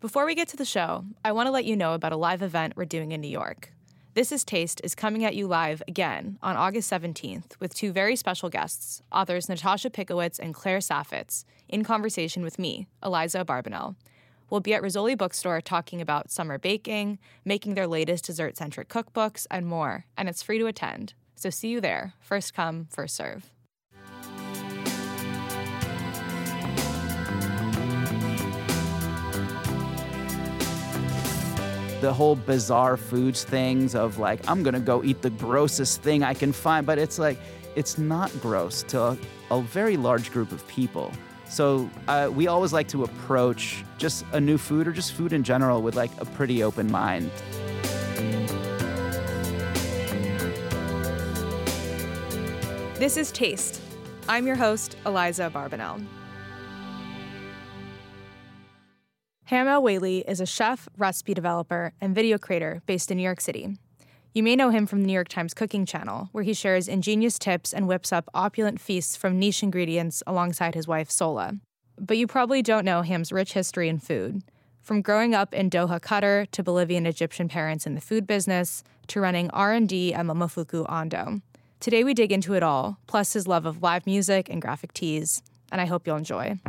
Before we get to the show, I want to let you know about a live event we're doing in New York. This is Taste is coming at you live again on August 17th with two very special guests, authors Natasha Pickowicz and Claire Saffitz, in conversation with me, Aliza Abarbanel. We'll be at Rizzoli Bookstore talking about summer baking, making their latest dessert centric cookbooks, and more, and it's free to attend. So see you there. First come, first serve. The whole bizarre foods things of like I'm gonna go eat the grossest thing I can find, but it's like it's not gross to a, a very large group of people. So uh, we always like to approach just a new food or just food in general with like a pretty open mind. This is Taste. I'm your host, Aliza Abarbanel. Ham El-Waylly is a chef, recipe developer, and video creator based in New York City. You may know him from the New York Times Cooking Channel, where he shares ingenious tips and whips up opulent feasts from niche ingredients alongside his wife Sohla. But you probably don't know Ham's rich history in food. From growing up in Doha, Qatar, to Bolivian Egyptian parents in the food business, to running R&D at Momofuku Ando. Today we dig into it all, plus his love of live music and graphic tees, and I hope you'll enjoy.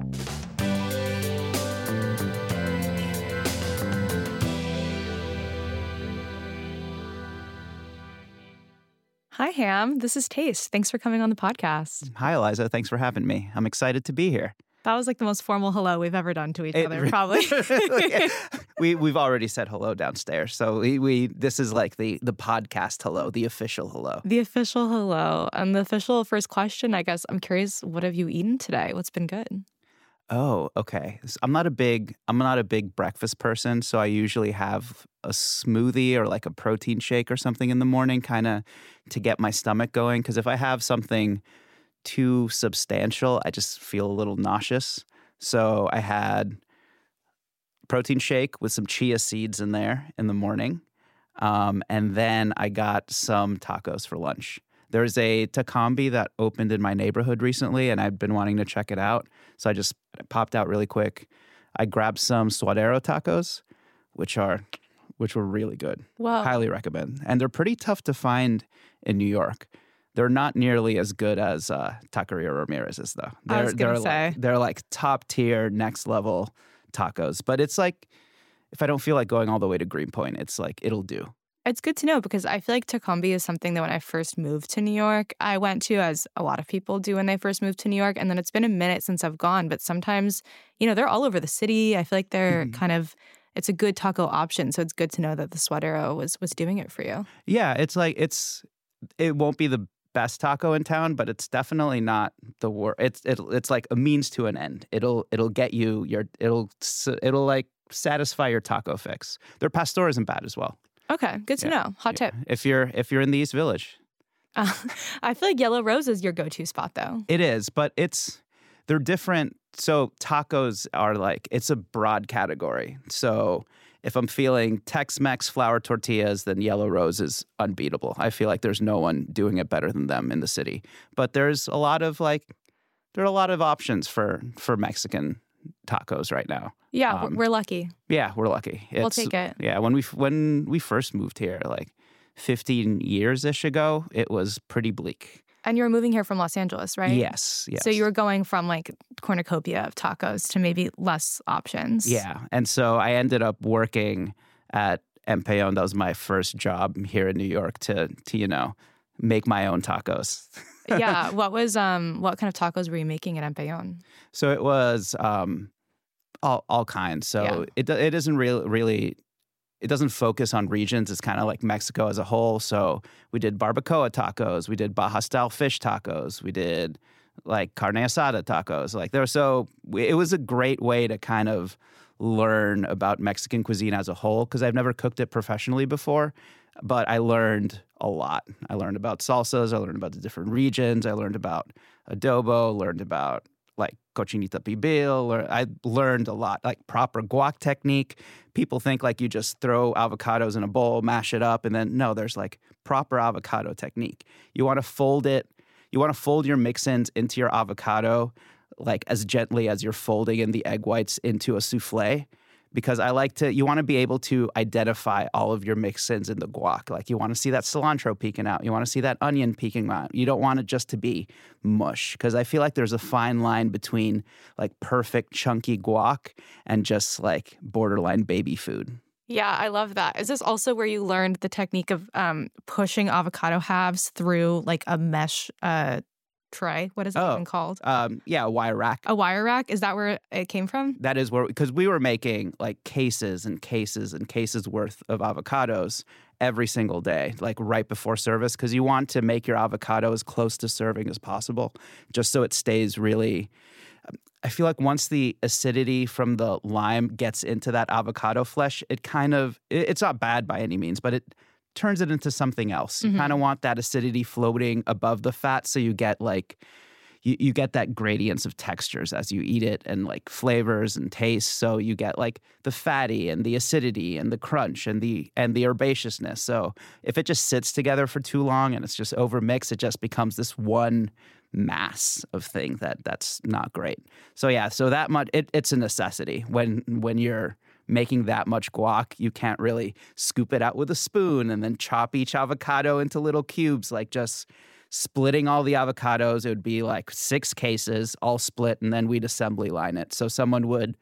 Hi, Ham. This is Taste. Thanks for coming on the podcast. Hi, Aliza. Thanks for having me. I'm excited to be here. That was like the most formal hello we've ever done to each it, other, probably. we we've already said hello downstairs, so we, we this is like the the podcast hello, the official hello, the official hello, and the official first question. I guess I'm curious, what have you eaten today? What's been good? Oh, okay. I'm not a big I'm not a big breakfast person, so I usually have a smoothie or like a protein shake or something in the morning kind of to get my stomach going because if I have something too substantial, I just feel a little nauseous. So I had protein shake with some chia seeds in there in the morning. Um, and then I got some tacos for lunch. There's a Tacombi that opened in my neighborhood recently, and I'd been wanting to check it out. So I just popped out really quick. I grabbed some suadero tacos, which are which were really good. Wow. Highly recommend. And they're pretty tough to find in New York. They're not nearly as good as uh, Taqueria Ramirez's though. They're, I was gonna they're say. Like, they're like top tier, next level tacos. But it's like if I don't feel like going all the way to Greenpoint, it's like it'll do. It's good to know because I feel like Tacombi is something that when I first moved to New York, I went to as a lot of people do when they first moved to New York. And then it's been a minute since I've gone, but sometimes, you know, they're all over the city. I feel like they're mm-hmm. kind of it's a good taco option. So it's good to know that the Suadero was was doing it for you. Yeah, it's like it's it won't be the best taco in town, but it's definitely not the worst. It's it, it's like a means to an end. It'll it'll get you your it'll it'll like satisfy your taco fix. Their pastor isn't bad as well. Okay, good to yeah. know. Hot tip. If you're if you're in the East Village. Uh, I feel like Yellow Rose is your go-to spot though. It is, but it's they're different. So tacos are like it's a broad category. So if I'm feeling Tex-Mex flour tortillas, then Yellow Rose is unbeatable. I feel like there's no one doing it better than them in the city. But there's a lot of like there are a lot of options for for Mexican tacos right now. Yeah, um, we're lucky. Yeah, we're lucky. It's, we'll take it. Yeah, when we when we first moved here, like 15 years ish ago, it was pretty bleak. And you were moving here from Los Angeles, right? Yes, yes. So you were going from like cornucopia of tacos to maybe less options. Yeah, and so I ended up working at Empellón. That was my first job here in New York to to you know make my own tacos. yeah. What was um what kind of tacos were you making at Empellón? So it was um all all kinds. So yeah. it it isn't really really it doesn't focus on regions. It's kind of like Mexico as a whole. So we did barbacoa tacos, we did Baja style fish tacos, we did like carne asada tacos. Like there, so it was a great way to kind of learn about Mexican cuisine as a whole because I've never cooked it professionally before, but I learned a lot. I learned about salsas, I learned about the different regions, I learned about adobo, learned about like cochinita pibil, or I learned a lot, like proper guac technique. People think like you just throw avocados in a bowl, mash it up, and then no, there's like proper avocado technique. You want to fold it, you want to fold your mix-ins into your avocado like as gently as you're folding in the egg whites into a souffle because I like to, you want to be able to identify all of your mix ins in the guac. Like you want to see that cilantro peeking out, you want to see that onion peeking out. You don't want it just to be mush because I feel like there's a fine line between like perfect chunky guac and just like borderline baby food. Yeah, I love that. Is this also where you learned the technique of um, pushing avocado halves through like a mesh uh, tray? What is it Oh, even called? Um, yeah, a wire rack. A wire rack? Is that where it came from? That is where, because we were making like cases and cases and cases worth of avocados every single day, like right before service, because you want to make your avocado as close to serving as possible, just so it stays really. I feel like once the acidity from the lime gets into that avocado flesh, it kind of, it- it's not bad by any means, but it turns it into something else. You Mhm. kind of want that acidity floating above the fat so you get like, you, you get that gradients of textures as you eat it and like flavors and tastes. So you get like the fatty and the acidity and the crunch and the and the herbaceousness. So if it just sits together for too long and it's just overmixed, it just becomes this one mass of thing that that's not great. So yeah, so that much it, it's a necessity when when you're making that much guac, you can't really scoop it out with a spoon and then chop each avocado into little cubes like just splitting all the avocados. It would be like six cases, all split, and then we'd assembly line it. So someone would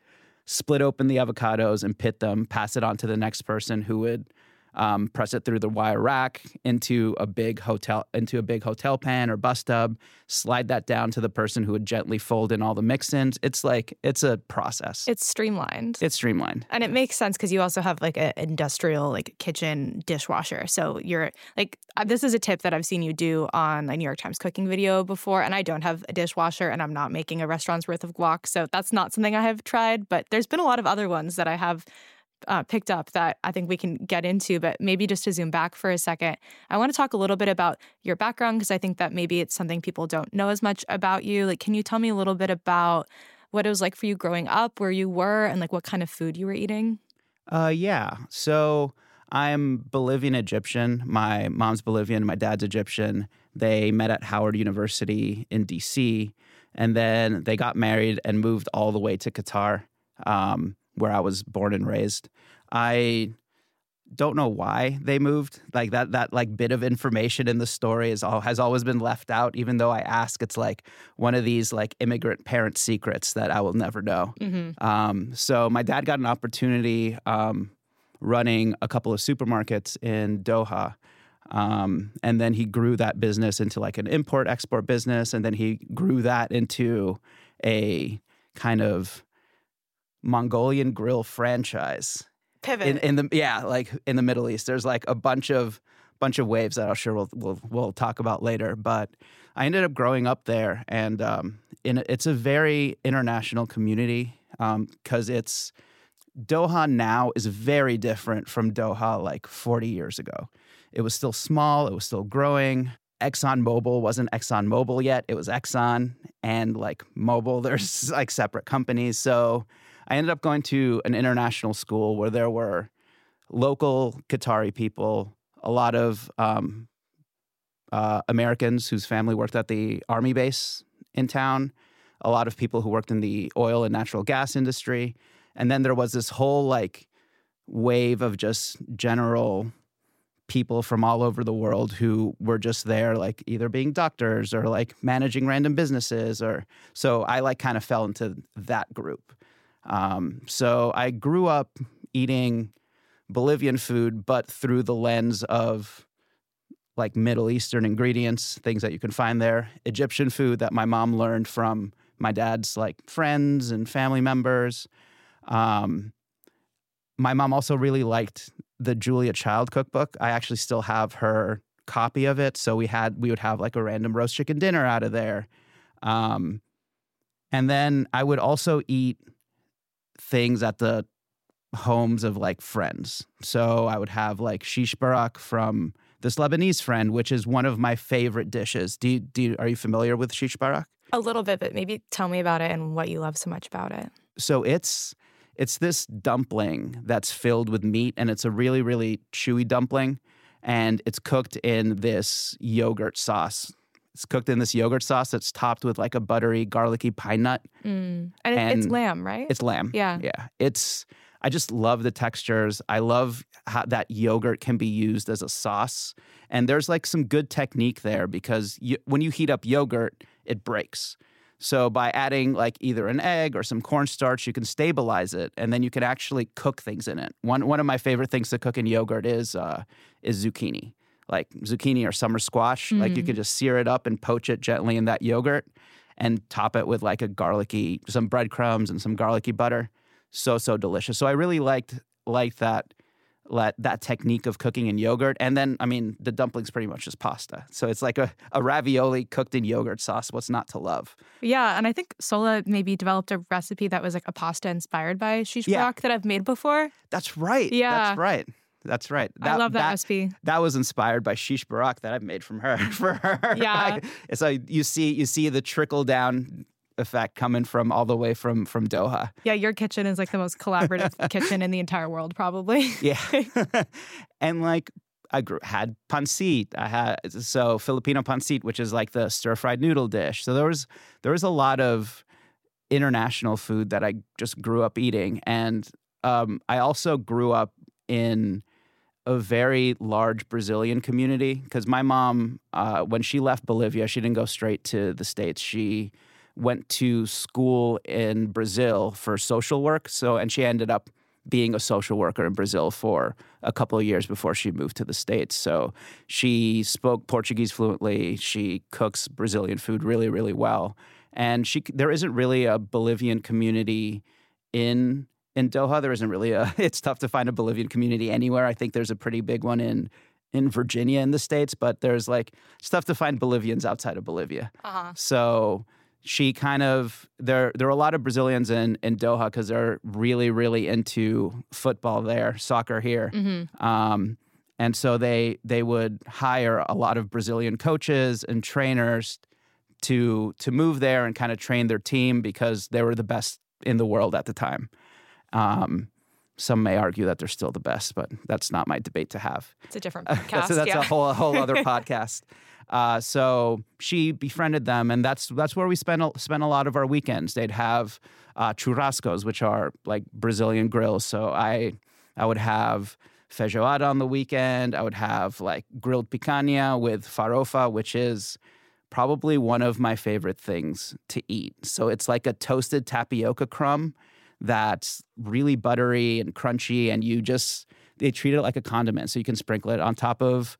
split open the avocados and pit them, pass it on to the next person who would um, press it through the wire rack into a big hotel into a big hotel pan or bus tub, slide that down to the person who would gently fold in all the mix-ins. It's like it's a process. It's streamlined. it's streamlined. and it makes sense because you also have like an industrial like kitchen dishwasher. So you're like this is a tip that I've seen you do on a New York Times cooking video before, and I don't have a dishwasher, and I'm not making a restaurant's worth of guac, so that's not something I have tried. But there's been a lot of other ones that I have. Uh, picked up that I think we can get into, but maybe just to zoom back for a second, I want to talk a little bit about your background because I think that maybe it's something people don't know as much about you. Like, can you tell me a little bit about what it was like for you growing up, where you were, and like what kind of food you were eating? Uh, yeah. So I'm Bolivian Egyptian. My mom's Bolivian, my dad's Egyptian. They met at Howard University in DC, and then they got married and moved all the way to Qatar, um, where I was born and raised. I don't know why they moved. Like that that like bit of information in the story is all has always been left out. Even though I ask, it's like one of these like immigrant parent secrets that I will never know. Mm-hmm. Um, so my dad got an opportunity um, running a couple of supermarkets in Doha. Um, and then he grew that business into like an import export business. And then he grew that into a kind of Mongolian grill franchise Pivot. in, in the yeah like in the Middle East. There's like a bunch of bunch of waves that I'm sure we'll we'll, we'll talk about later. But I ended up growing up there, and um, in a, it's a very international community because it's Doha now is very different from Doha like 40 years ago. It was still small. It was still growing. ExxonMobil wasn't ExxonMobil yet. It was Exxon and like Mobil. There's like separate companies. So I ended up going to an international school where there were local Qatari people, a lot of um, uh, Americans whose family worked at the army base in town, a lot of people who worked in the oil and natural gas industry. And then there was this whole like wave of just general people from all over the world who were just there like either being doctors or like managing random businesses or so i like kind of fell into that group um, so i grew up eating bolivian food but through the lens of like middle eastern ingredients things that you can find there egyptian food that my mom learned from my dad's like friends and family members um, my mom also really liked the Julia Child cookbook. I actually still have her copy of it. So we had we would have like a random roast chicken dinner out of there. Um, and then I would also eat things at the homes of like friends. So I would have like shish barak from this Lebanese friend, which is one of my favorite dishes. Do you, do you, are you familiar with shish barak? A little bit, but maybe tell me about it and what you love so much about it. so it's it's this dumpling that's filled with meat and it's a really really chewy dumpling and it's cooked in this yogurt sauce it's cooked in this yogurt sauce that's topped with like a buttery garlicky pine nut Mm. And, it, it's lamb, right? it's lamb Yeah. yeah it's I just love the textures. I love how that yogurt can be used as a sauce. And there's like some good technique there because you, when you heat up yogurt, it breaks. So by adding like either an egg or some cornstarch, you can stabilize it, and then you can actually cook things in it. One one of my favorite things to cook in yogurt is uh, is zucchini, like zucchini or summer squash. Mm. Like you can just sear it up and poach it gently in that yogurt, and top it with like a garlicky, some breadcrumbs and some garlicky butter. So so delicious. So I really liked liked that let that technique of cooking in yogurt. And then, I mean, the dumpling's pretty much just pasta. So it's like a, a ravioli cooked in yogurt sauce. What's not to love? Yeah. And I think Sohla maybe developed a recipe that was like a pasta inspired by shish yeah. that I've made before. That's right. Yeah. That's right. That's right. That, I love that, that, recipe. That was inspired by shish barak that I've made from her for her. Yeah. so you see, you see the trickle down effect coming from all the way from from Doha. Yeah, your kitchen is like the most collaborative kitchen in the entire world, probably. yeah, and like I grew, had pancit. I had so Filipino pancit, which is like the stir fried noodle dish. So there was there was a lot of international food that I just grew up eating, and um, I also grew up in a very large Brazilian community because my mom, uh, when she left Bolivia, she didn't go straight to the states. She went to school in Brazil for social work. So, and she ended up being a social worker in Brazil for a couple of years before she moved to the States. So she spoke Portuguese fluently. She cooks Brazilian food really, really well. And she, there isn't really a Bolivian community in in Doha. There isn't really a. It's tough to find a Bolivian community anywhere. I think there's a pretty big one in in Virginia in the states, but there's like it's tough to find Bolivians outside of Bolivia. Uh-huh. So she kind of there there are a lot of Brazilians in in Doha because they're really really into football there, soccer here. Mm-hmm. Um, and so they they would hire a lot of Brazilian coaches and trainers to to move there and kind of train their team because they were the best in the world at the time. Um, some may argue that they're still the best, but that's not my debate to have. It's a different podcast. that's, that's yeah. a whole a whole other podcast. Uh, so she befriended them, and that's that's where we spent a, spent a lot of our weekends. They'd have uh, churrascos, which are like Brazilian grills. So I I would have feijoada on the weekend. I would have like grilled picanha with farofa, which is probably one of my favorite things to eat. So it's like a toasted tapioca crumb that's really buttery and crunchy, and you just they treat it like a condiment. So you can sprinkle it on top of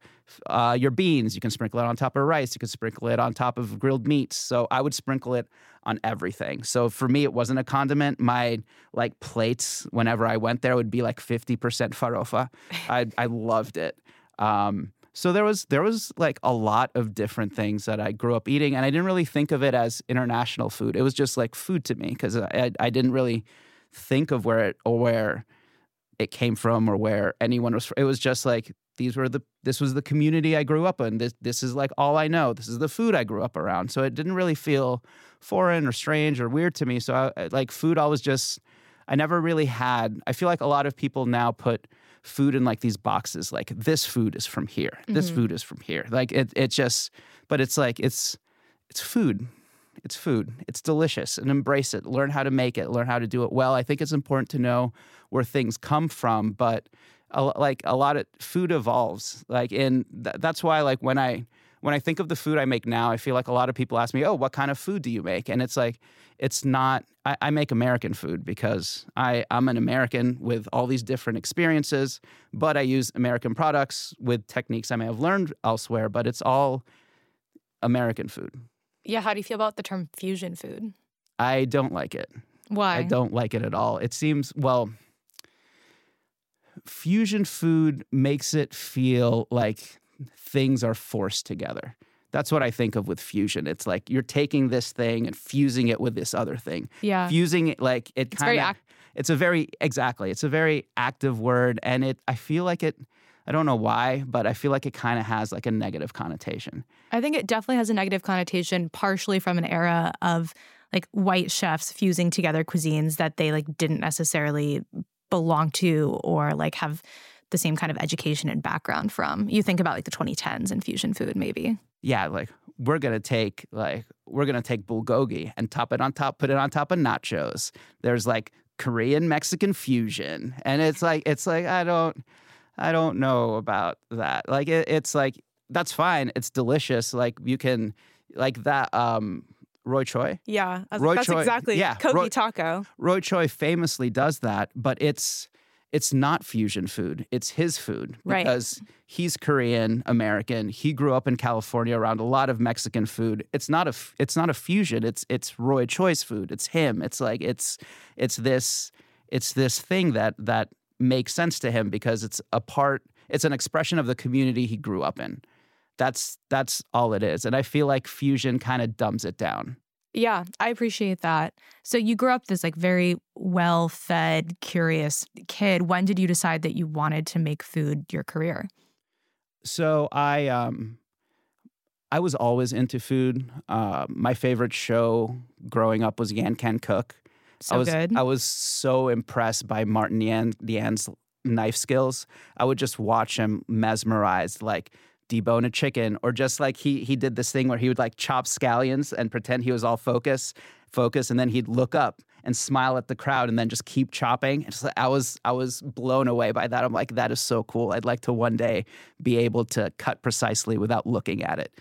uh, your beans. You can sprinkle it on top of rice. You can sprinkle it on top of grilled meats. So I would sprinkle it on everything. So for me, it wasn't a condiment. My like plates, whenever I went there, would be like 50% farofa. I, I loved it. Um, so there was there was like a lot of different things that I grew up eating, and I didn't really think of it as international food. It was just like food to me because I, I didn't really think of where it or where it came from or where anyone was. It was just like these were the this was the community I grew up in. This this is like all I know. This is the food I grew up around. So it didn't really feel foreign or strange or weird to me. So I, like food always just I never really had. I feel like a lot of people now put food in like these boxes. Like this food is from here. Mm-hmm. This food is from here. Like it it just. But it's like it's it's food. It's food. It's delicious and embrace it. Learn how to make it. Learn how to do it well. I think it's important to know where things come from, but a, like a lot of food evolves. Like, and th- that's why, like, when I when I think of the food I make now, I feel like a lot of people ask me, "Oh, what kind of food do you make?" And it's like, it's not. I, I make American food because I I'm an American with all these different experiences, but I use American products with techniques I may have learned elsewhere. But it's all American food. Yeah. How do you feel about the term fusion food? I don't like it. Why? I don't like it at all. It seems well fusion food makes it feel like things are forced together. That's what I think of with fusion. It's like you're taking this thing and fusing it with this other thing. Yeah. Fusing it like it kind of it's a very exactly. It's a very active word and it I feel like it I don't know why, but I feel like it kind of has like a negative connotation. I think it definitely has a negative connotation partially from an era of like white chefs fusing together cuisines that they like didn't necessarily belong to or like have the same kind of education and background from. You think about like the 2010s and fusion food, maybe. Yeah, like we're gonna take like we're gonna take bulgogi and top it on top, put it on top of nachos. There's like Korean Mexican fusion. And it's like it's like I don't I don't know about that. Like it, it's like that's fine. It's delicious. Like you can like that um Roy Choi. Yeah, Roy that's Choi, exactly. Yeah, Kogi Roy, taco. Roy Choi famously does that, but it's it's not fusion food. It's his food because right. he's Korean American. He grew up in California around a lot of Mexican food. It's not a it's not a fusion. It's it's Roy Choi's food. It's him. It's like it's it's this it's this thing that that makes sense to him because it's a part it's an expression of the community he grew up in. That's that's all it is. And I feel like fusion kind of dumbs it down. Yeah, I appreciate that. So you grew up this like very well-fed, curious kid. When did you decide that you wanted to make food your career? So I um I was always into food. Uh, my favorite show growing up was Yan Can Cook. So I was good. I was so impressed by Martin Yan Yan's knife skills. I would just watch him mesmerized, like debone a chicken or just like he he did this thing where he would like chop scallions and pretend he was all focus focus and then he'd look up and smile at the crowd and then just keep chopping just, i was i was blown away by that i'm like that is so cool i'd like to one day be able to cut precisely without looking at it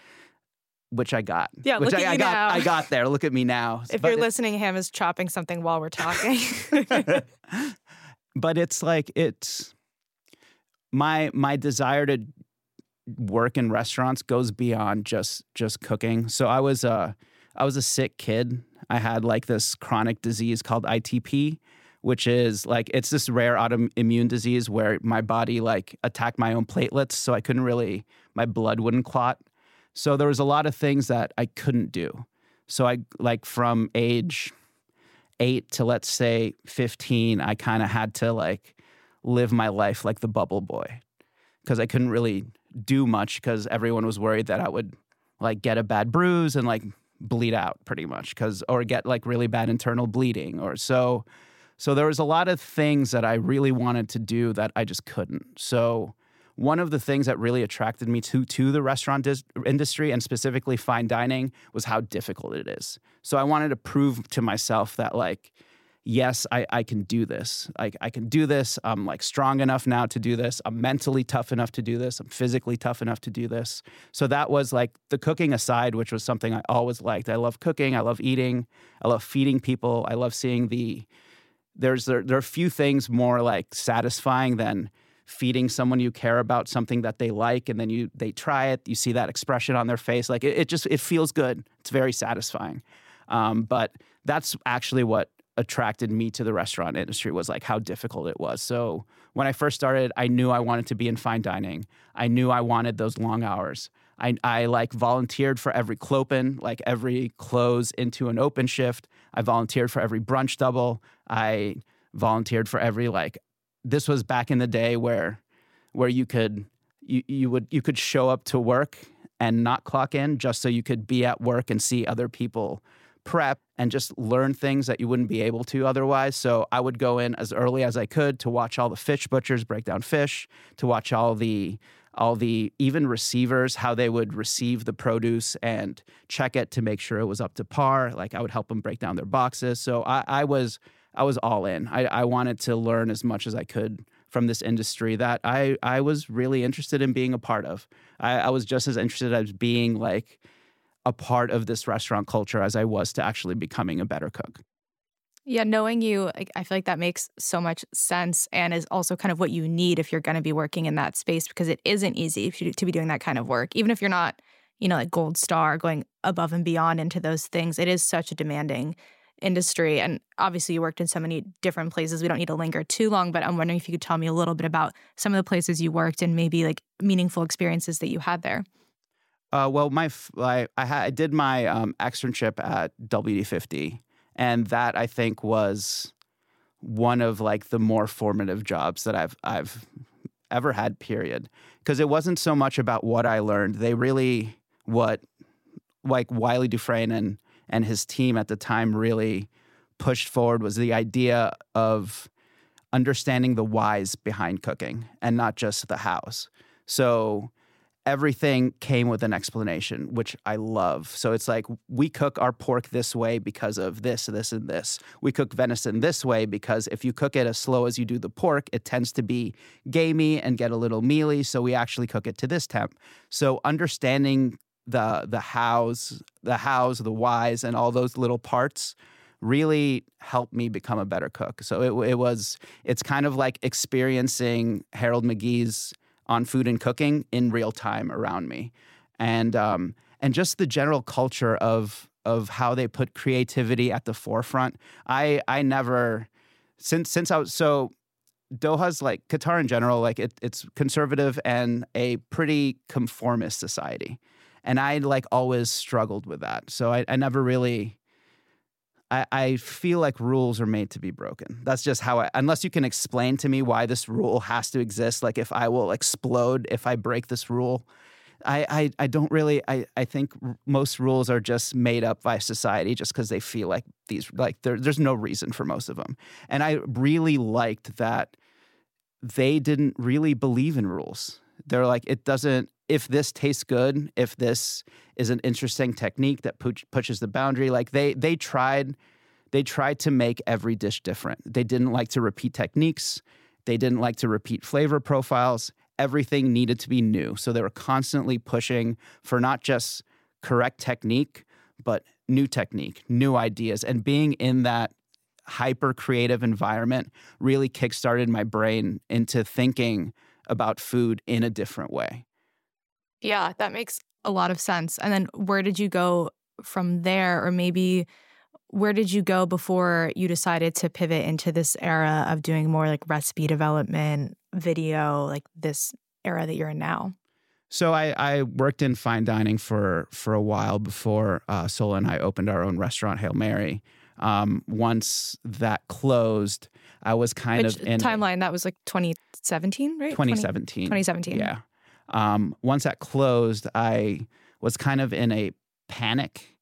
which I got. Yeah, which look I, at you I got. now. I got there. Look at me now. If but you're listening, Ham is chopping something while we're talking. but it's like it's my my desire to work in restaurants goes beyond just just cooking. So I was a I was a sick kid. I had like this chronic disease called ITP, which is like it's this rare autoimmune disease where my body like attacked my own platelets, so I couldn't really my blood wouldn't clot. So there was a lot of things that I couldn't do. So I like from age 8 to let's say 15, I kind of had to like live my life like the bubble boy because I couldn't really do much because everyone was worried that I would like get a bad bruise and like bleed out pretty much because or get like really bad internal bleeding or so so there was a lot of things that I really wanted to do that I just couldn't. So one of the things that really attracted me to to the restaurant dis- industry and specifically fine dining was how difficult it is. So I wanted to prove to myself that like yes, I, I can do this. I, I can do this. I'm like strong enough now to do this. I'm mentally tough enough to do this. I'm physically tough enough to do this. So that was like the cooking aside, which was something I always liked. I love cooking. I love eating. I love feeding people. I love seeing the, there's, there, there are few things more like satisfying than feeding someone you care about something that they like and then you they try it you see that expression on their face like it, it just it feels good it's very satisfying um, but that's actually what attracted me to the restaurant industry was like how difficult it was. So when I first started, I knew I wanted to be in fine dining. I knew I wanted those long hours. I, I like volunteered for every clopen, like every close into an open shift. I volunteered for every brunch double. I volunteered for every like this was back in the day where where you could you, you would you could show up to work and not clock in just so you could be at work and see other people prep and just learn things that you wouldn't be able to otherwise. So I would go in as early as I could to watch all the fish butchers break down fish, to watch all the all the even receivers how they would receive the produce and check it to make sure it was up to par. Like I would help them break down their boxes. So I, I was I was all in. I, I wanted to learn as much as I could from this industry that I I was really interested in being a part of. I, I was just as interested as being like a part of this restaurant culture as I was to actually becoming a better cook. Yeah, knowing you, I feel like that makes so much sense and is also kind of what you need if you're going to be working in that space because it isn't easy to be doing that kind of work. Even if you're not, you know, like gold star going above and beyond into those things, it is such a demanding industry. And obviously, you worked in so many different places. We don't need to linger too long, but I'm wondering if you could tell me a little bit about some of the places you worked and maybe like meaningful experiences that you had there. Uh, well, my I I, I did my um, externship at WD50, and that I think was one of like the more formative jobs that I've I've ever had. Period, because it wasn't so much about what I learned. They really what like Wylie Dufresne and and his team at the time really pushed forward was the idea of understanding the whys behind cooking and not just the hows. So everything came with an explanation, which I love. So it's like we cook our pork this way because of this, this, and this. We cook venison this way because if you cook it as slow as you do the pork, it tends to be gamey and get a little mealy. So we actually cook it to this temp. So understanding the the hows, the hows, the whys, and all those little parts really helped me become a better cook. So it, it was it's kind of like experiencing Harold McGee's on food and cooking in real time around me, and um, and just the general culture of of how they put creativity at the forefront. I I never since since I was so Doha's like Qatar in general, like it, it's conservative and a pretty conformist society, and I like always struggled with that. So I, I never really. I, I feel like rules are made to be broken. That's just how I, unless you can explain to me why this rule has to exist, like if I will explode if I break this rule, I, I, I don't really, I, I think most rules are just made up by society just because they feel like these, like there, there's no reason for most of them. And I really liked that they didn't really believe in rules. They're like, it doesn't, if this tastes good, if this is an interesting technique that pushes the boundary, like they they tried they tried to make every dish different. They didn't like to repeat techniques. They didn't like to repeat flavor profiles. Everything needed to be new. So they were constantly pushing for not just correct technique, but new technique, new ideas. And being in that hyper creative environment really kickstarted my brain into thinking about food in a different way. Yeah, that makes a lot of sense. And then where did you go from there? Or maybe where did you go before you decided to pivot into this era of doing more like recipe development, video, like this era that you're in now? So I, I worked in fine dining for for a while before uh, Sohla and I opened our own restaurant, Hail Mary. Um, once that closed, I was kind Which of in timeline. That was like 2017, right? 2017. 2017. Yeah. Um, once that closed, I was kind of in a panic,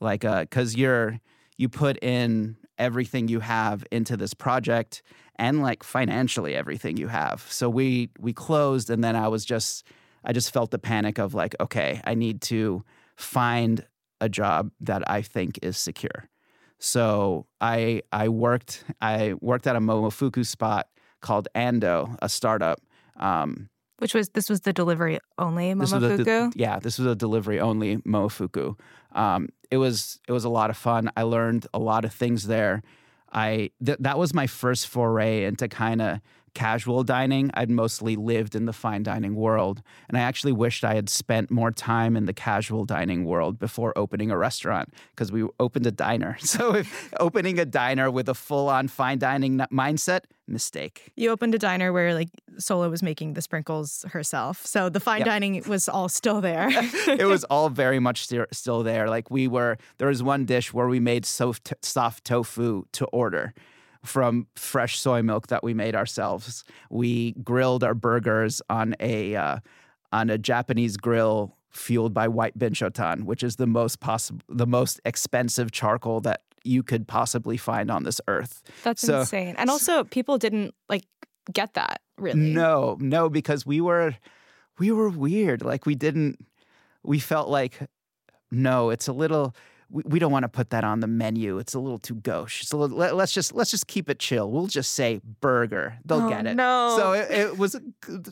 like, because uh, you're you put in everything you have into this project and like financially everything you have. So we we closed, and then I was just I just felt the panic of like, okay, I need to find a job that I think is secure. So I I worked I worked at a Momofuku spot called Ando, a startup. Um, which was this was the delivery only Momofuku. yeah, this was a delivery only Momofuku. Um, it was it was a lot of fun. I learned a lot of things there. I th- that was my first foray into kind of casual dining. I'd mostly lived in the fine dining world, and I actually wished I had spent more time in the casual dining world before opening a restaurant because we opened a diner. So, opening a diner with a full on fine dining mindset, mistake. You opened a diner where like Sohla was making the sprinkles herself. So, the fine yep. dining was all still there. it was all very much st- still there. Like, we were, there was one dish where we made soft, soft tofu to order from fresh soy milk that we made ourselves. We grilled our burgers on a uh, on a Japanese grill fueled by white binchotan, which is the most possible the most expensive charcoal that you could possibly find on this earth. That's so, insane. And also people didn't like get that really. No, no because we were we were weird. Like we didn't we felt like no, it's a little we, we don't want to put that on the menu. It's a little too gauche. So let, us just let's just keep it chill. We'll just say burger. They'll oh, get it. No. So it, it, was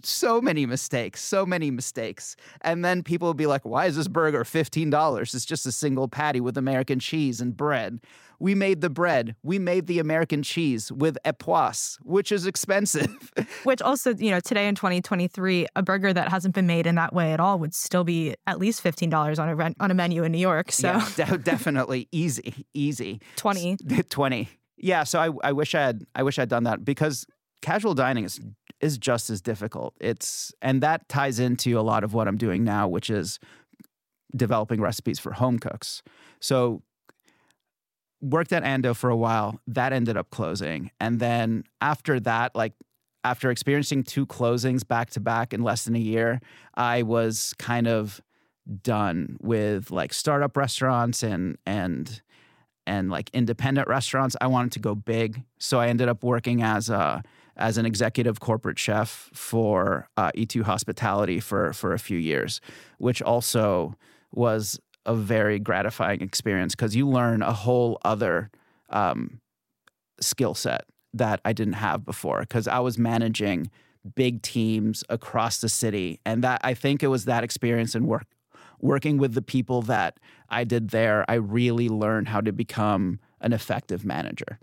so many mistakes, so many mistakes. And then people would be like, "Why is this burger fifteen dollars? It's just a single patty with American cheese and bread." We made the bread. We made the American cheese with Époisses, which is expensive. which also, you know, today in 2023, a burger that hasn't been made in that way at all would still be at least $15 on a rent, on a menu in New York. So yeah, de- definitely easy, easy. 20. 20. Yeah, so I, I wish I had I wish I'd done that because casual dining is is just as difficult. It's and that ties into a lot of what I'm doing now, which is developing recipes for home cooks. So worked at Ando for a while. That ended up closing. And then after that, like after experiencing two closings back to back in less than a year, I was kind of done with like startup restaurants and and and like independent restaurants. I wanted to go big. So I ended up working as a as an executive corporate chef for uh, E2 Hospitality for for a few years, which also was a very gratifying experience because you learn a whole other um, skill set that I didn't have before because I was managing big teams across the city, and that I think it was that experience and work working with the people that I did there. I really learned how to become an effective manager,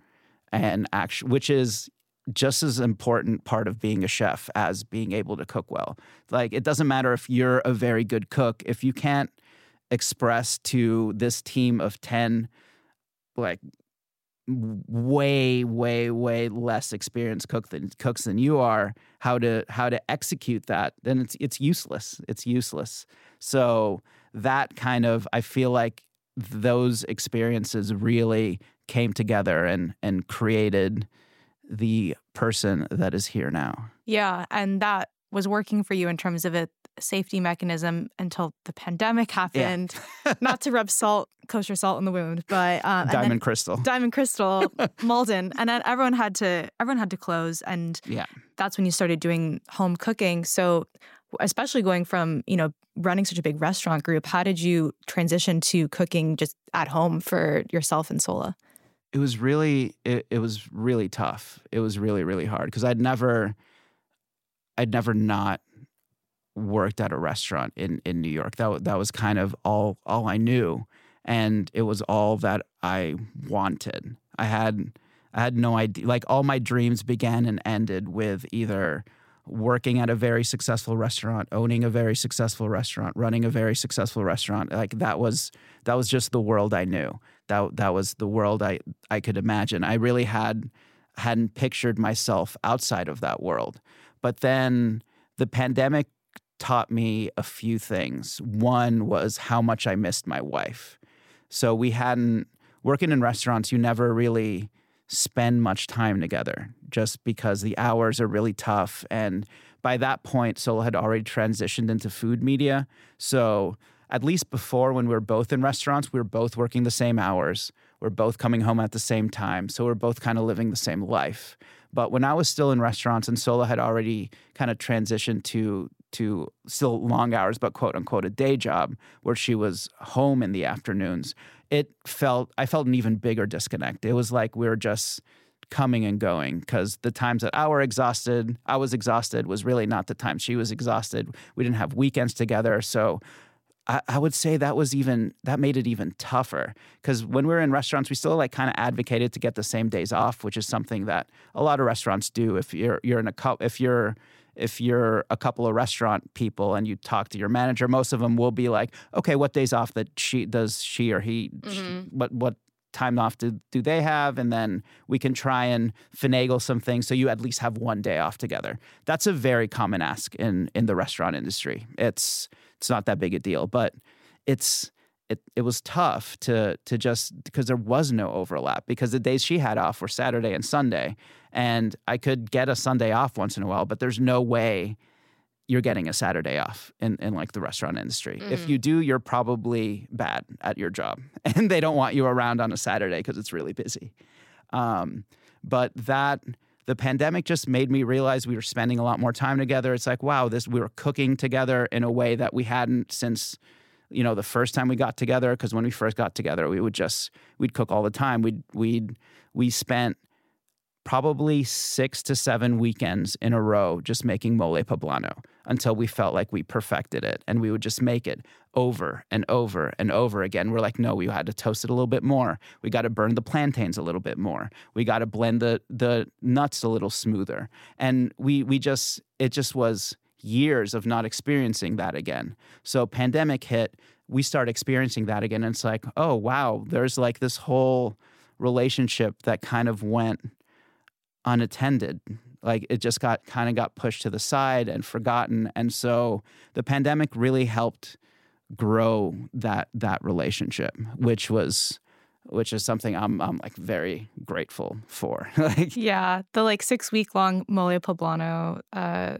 and actually, which is just as important part of being a chef as being able to cook well. Like it doesn't matter if you're a very good cook if you can't express to this team of 10 like way way way less experienced cook than cooks than you are how to how to execute that then it's it's useless it's useless so that kind of i feel like those experiences really came together and and created the person that is here now. Yeah. And that was working for you in terms of a safety mechanism until the pandemic happened. Yeah. Not to rub salt, kosher salt in the wound, but um, Diamond Crystal, Diamond Crystal, Maldon, and then everyone had to everyone had to close, and yeah, that's when you started doing home cooking. So, especially going from you know running such a big restaurant group, how did you transition to cooking just at home for yourself and Sohla? it was really it, it was really tough. It was really really hard because I'd never I'd never not worked at a restaurant in in New York. That that was kind of all all I knew, and it was all that I wanted. I had I had no idea. Like all my dreams began and ended with either working at a very successful restaurant, owning a very successful restaurant, running a very successful restaurant. Like that was that was just the world I knew. That that was the world I I could imagine. I really had hadn't pictured myself outside of that world. But then the pandemic taught me a few things. One was how much I missed my wife. So we hadn't working in restaurants, you never really spend much time together just because the hours are really tough. And by that point, Sohla had already transitioned into food media. So at least before, when we were both in restaurants, we were both working the same hours. We're both coming home at the same time. So we're both kind of living the same life. But when I was still in restaurants and Sohla had already kind of transitioned to to still long hours, but quote unquote a day job where she was home in the afternoons, it felt I felt an even bigger disconnect. It was like we were just coming and going because the times that I were exhausted, I was exhausted was really not the time she was exhausted. We didn't have weekends together, so I, I would say that was even that made it even tougher because when we were in restaurants, we still like kind of advocated to get the same days off, which is something that a lot of restaurants do. If you're you're in a if you're if you're a couple of restaurant people and you talk to your manager, most of them will be like, okay, what days off that she does she or he, mm-hmm. she, what what time off do, do they have? And then we can try and finagle some things so you at least have one day off together. That's a very common ask in in the restaurant industry. It's it's not that big a deal, but it's it, it was tough to to just because there was no overlap because the days she had off were Saturday and Sunday and I could get a Sunday off once in a while but there's no way you're getting a Saturday off in, in like the restaurant industry. Mm. If mm-hmm. you do, you're probably bad at your job and they don't want you around on a Saturday because it's really busy. Um, but that the pandemic just made me realize we were spending a lot more time together. It's like, wow, this we were cooking together in a way that we hadn't since you know the first time we got together because when we first got together we would just we'd cook all the time we'd we'd we spent probably six to seven weekends in a row just making mole poblano until we felt like we perfected it. And we would just make it over and over and over again. We're like no we had to toast it a little bit more. We got to burn the plantains a little bit more. We got to blend the the nuts a little smoother. And we we just it just was years of not experiencing that again. So pandemic hit, we start experiencing that again. And it's like, oh wow, there's like this whole relationship that kind of went unattended. Like it just got kind of got pushed to the side and forgotten. And so the pandemic really helped grow that that relationship, which was which is something I'm I'm like very grateful for. like yeah, the like six week long mole poblano uh,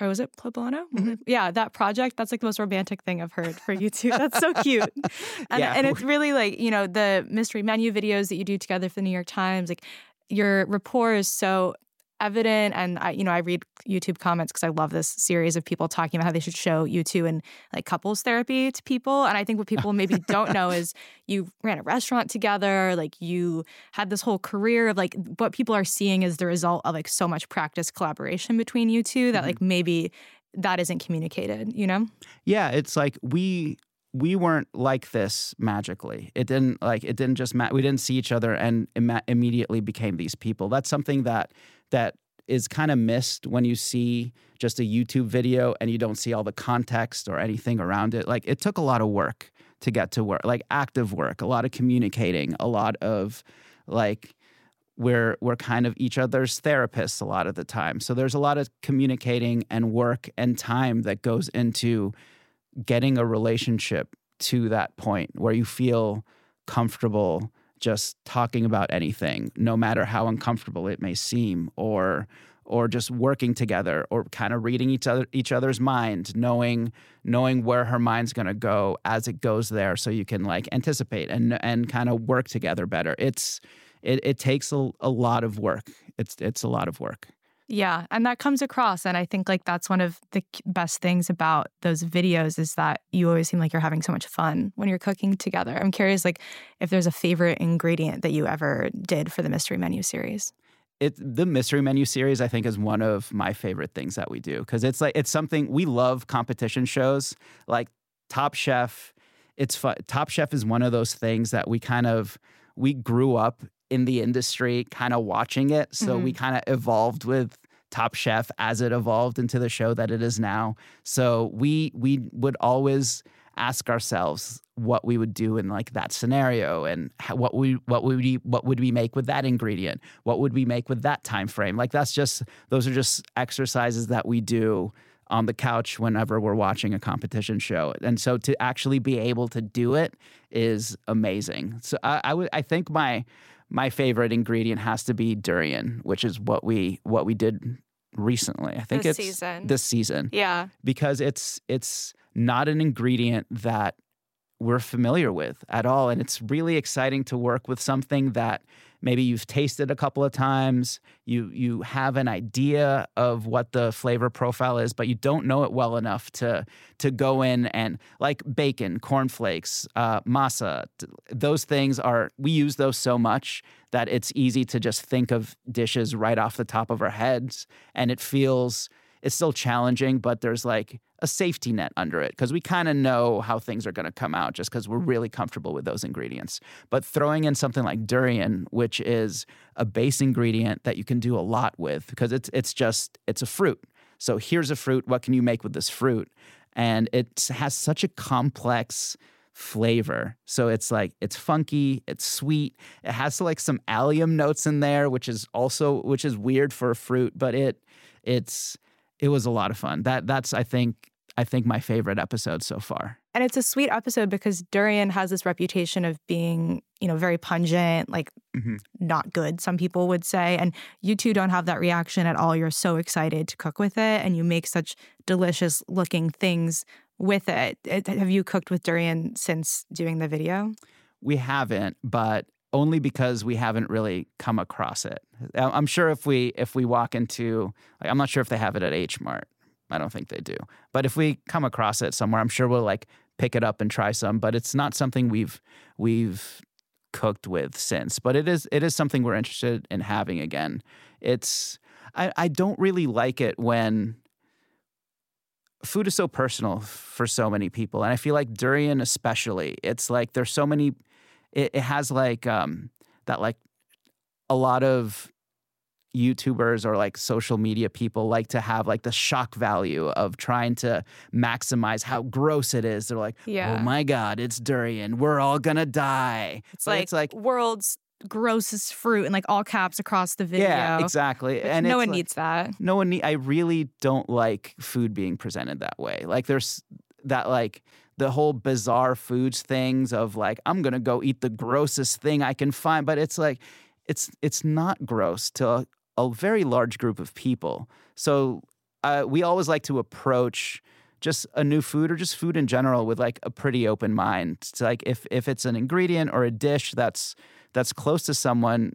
or was it Poblano? Mm-hmm. Yeah, that project. That's like the most romantic thing I've heard for you two. That's so cute. And, yeah. and it's really like, you know, the mystery menu videos that you do together for the New York Times, like your rapport is so evident and I, you know i read youtube comments because i love this series of people talking about how they should show you two and like couples therapy to people and i think what people maybe don't know is you ran a restaurant together like you had this whole career of like what people are seeing is the result of like so much practice collaboration between you two that mm-hmm. like maybe that isn't communicated you know yeah it's like we we weren't like this magically. It didn't like it didn't just ma- we didn't see each other and Im- immediately became these people. That's something that that is kind of missed when you see just a YouTube video and you don't see all the context or anything around it. Like it took a lot of work to get to work, like active work, a lot of communicating, a lot of like we're we're kind of each other's therapists a lot of the time. So there's a lot of communicating and work and time that goes into getting a relationship to that point where you feel comfortable just talking about anything no matter how uncomfortable it may seem or or just working together or kind of reading each other each other's mind knowing knowing where her mind's going to go as it goes there so you can like anticipate and and kind of work together better. It's it, it takes a, a lot of work. It's it's a lot of work yeah, and that comes across and I think like that's one of the best things about those videos is that you always seem like you're having so much fun when you're cooking together. I'm curious like if there's a favorite ingredient that you ever did for the mystery menu series. It the mystery menu series I think is one of my favorite things that we do cuz it's like it's something we love competition shows like Top Chef. It's fun. Top Chef is one of those things that we kind of we grew up in the industry kind of watching it. So mm-hmm. we kind of evolved with Top Chef as it evolved into the show that it is now. So we we would always ask ourselves what we would do in like that scenario and how, what we what would we what would we make with that ingredient what would we make with that time frame like that's just those are just exercises that we do on the couch whenever we're watching a competition show. And so to actually be able to do it is amazing. So I, I would I think my my favorite ingredient has to be durian, which is what we what we did recently. I think this it's season. this season. Yeah. Because it's it's not an ingredient that we're familiar with at all and it's really exciting to work with something that maybe you've tasted a couple of times. You you have an idea of what the flavor profile is but you don't know it well enough to to go in and like bacon cornflakes uh, masa those things are we use those so much that it's easy to just think of dishes right off the top of our heads and it feels it's still challenging, but there's like a safety net under it because we kind of know how things are going to come out just because we're really comfortable with those ingredients. But throwing in something like durian, which is a base ingredient that you can do a lot with because it's it's just it's a fruit. So here's a fruit. What can you make with this fruit? And it has such a complex flavor. So it's like it's funky, it's sweet. It has like some allium notes in there, which is also which is weird for a fruit, but it it's it was a lot of fun. That that's I think I think my favorite episode so far. And it's a sweet episode because durian has this reputation of being, you know, very pungent, like mm-hmm. not good, some people would say. And you two don't have that reaction at all. You're so excited to cook with it and you make such delicious looking things with it. it have you cooked with durian since doing the video? We haven't, but only because we haven't really come across it. I'm sure if we if we walk into like I'm not sure if they have it at H Mart. I don't think they do. But if we come across it somewhere, I'm sure we'll like pick it up and try some, but it's not something we've we've cooked with since. But it is it is something we're interested in having again. It's I, I don't really like it when food is so personal for so many people. And I feel like durian especially, it's like there's so many it, it has like um, that like a lot of YouTubers or like social media people like to have like the shock value of trying to maximize how gross it is. They're like, oh yeah. oh my God, it's durian. We're all gonna die. It's like, it's like world's grossest fruit and like all caps across the video. Yeah, exactly. and no one like, needs that. No one need I really don't like food being presented that way. Like there's that like the whole bizarre foods things of like I'm gonna go eat the grossest thing I can find, but it's like it's it's not gross to a, a very large group of people. So uh, we always like to approach just a new food or just food in general with like a pretty open mind. It's like if if it's an ingredient or a dish that's that's close to someone,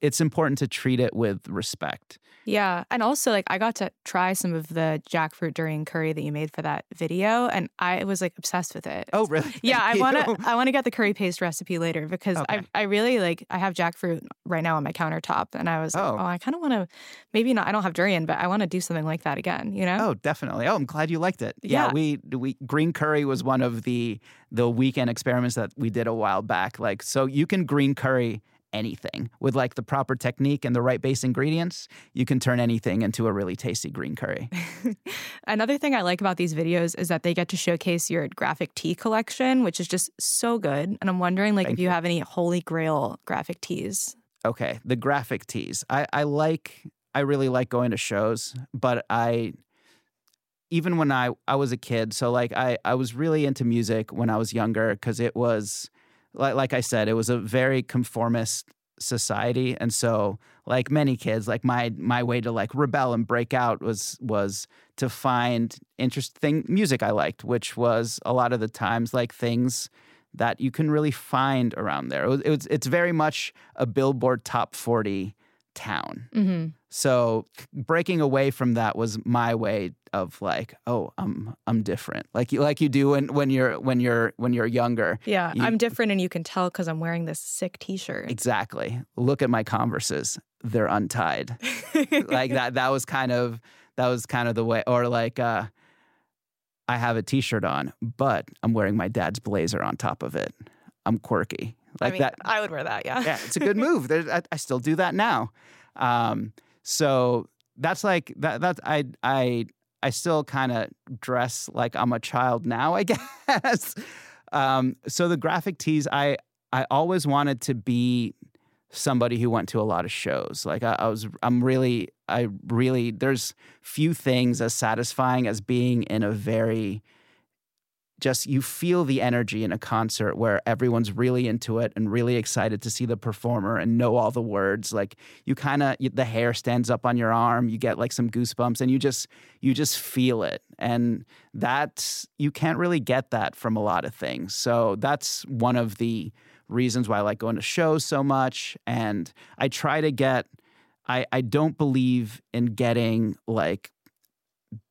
it's important to treat it with respect. Yeah. And also, like, I got to try some of the jackfruit durian curry that you made for that video, and I was like obsessed with it. Oh, really? Yeah. I want to, I want to get the curry paste recipe later because okay. I, I really like, I have jackfruit right now on my countertop, and I was oh, like, oh, oh I kind of want to, maybe not, I don't have durian, but I want to do something like that again, you know? Oh, definitely. Oh, I'm glad you liked it. Yeah. yeah. We, we, green curry was one of the, the weekend experiments that we did a while back. Like, so you can green curry anything. With like the proper technique and the right base ingredients you can turn anything into a really tasty green curry. Another thing i like about these videos is that they get to showcase your graphic tee collection which is just so good and i'm wondering like Thank if you, you. have any holy grail graphic tees. Okay the graphic tees. I i like i really like going to shows but i even when I, I was a kid, so like I, I was really into music when I was younger because it was like, like I said, it was a very conformist society and so like many kids like my my way to like rebel and break out was was to find interesting music i liked which was a lot of the times like things that you can really find around there it was, it was it's very much a billboard top 40 town. Mm-hmm. So breaking away from that was my way of like, oh, I'm I'm different. Like you like you do when when you're when you're when you're younger. Yeah, you, I'm different, and you can tell because I'm wearing this sick T-shirt. Exactly. Look at my Converses; they're untied. like that. That was kind of that was kind of the way. Or like, uh, I have a T-shirt on, but I'm wearing my dad's blazer on top of it. I'm quirky like I mean, that. I would wear that. Yeah. Yeah, it's a good move. I, I, still do that now. Um, so that's like that. That's I I I still kind of dress like I'm a child now. I guess. Um, so the graphic tees, I I always wanted to be somebody who went to a lot of shows. Like I, I, was, I'm really, I really, there's few things as satisfying as being in a very just you feel the energy in a concert where everyone's really into it and really excited to see the performer and know all the words. Like you kind of the hair stands up on your arm you get like some goosebumps and you just you just feel it. And that's you can't really get that from a lot of things. So that's one of the reasons why I like going to shows so much. And I try to get I I don't believe in getting like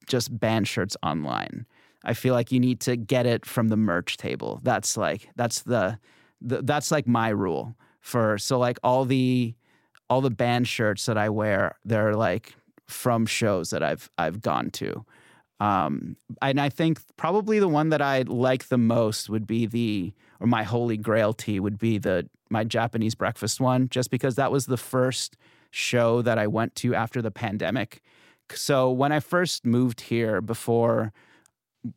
just band shirts online I feel like you need to get it from the merch table. That's like that's the, the that's like my rule for so like all the all the band shirts that I wear, they're like from shows that I've I've gone to. Um, and I think probably the one that I like the most would be the or my holy grail tee would be the my Japanese breakfast one, just because that was the first show that I went to after the pandemic. So when I first moved here before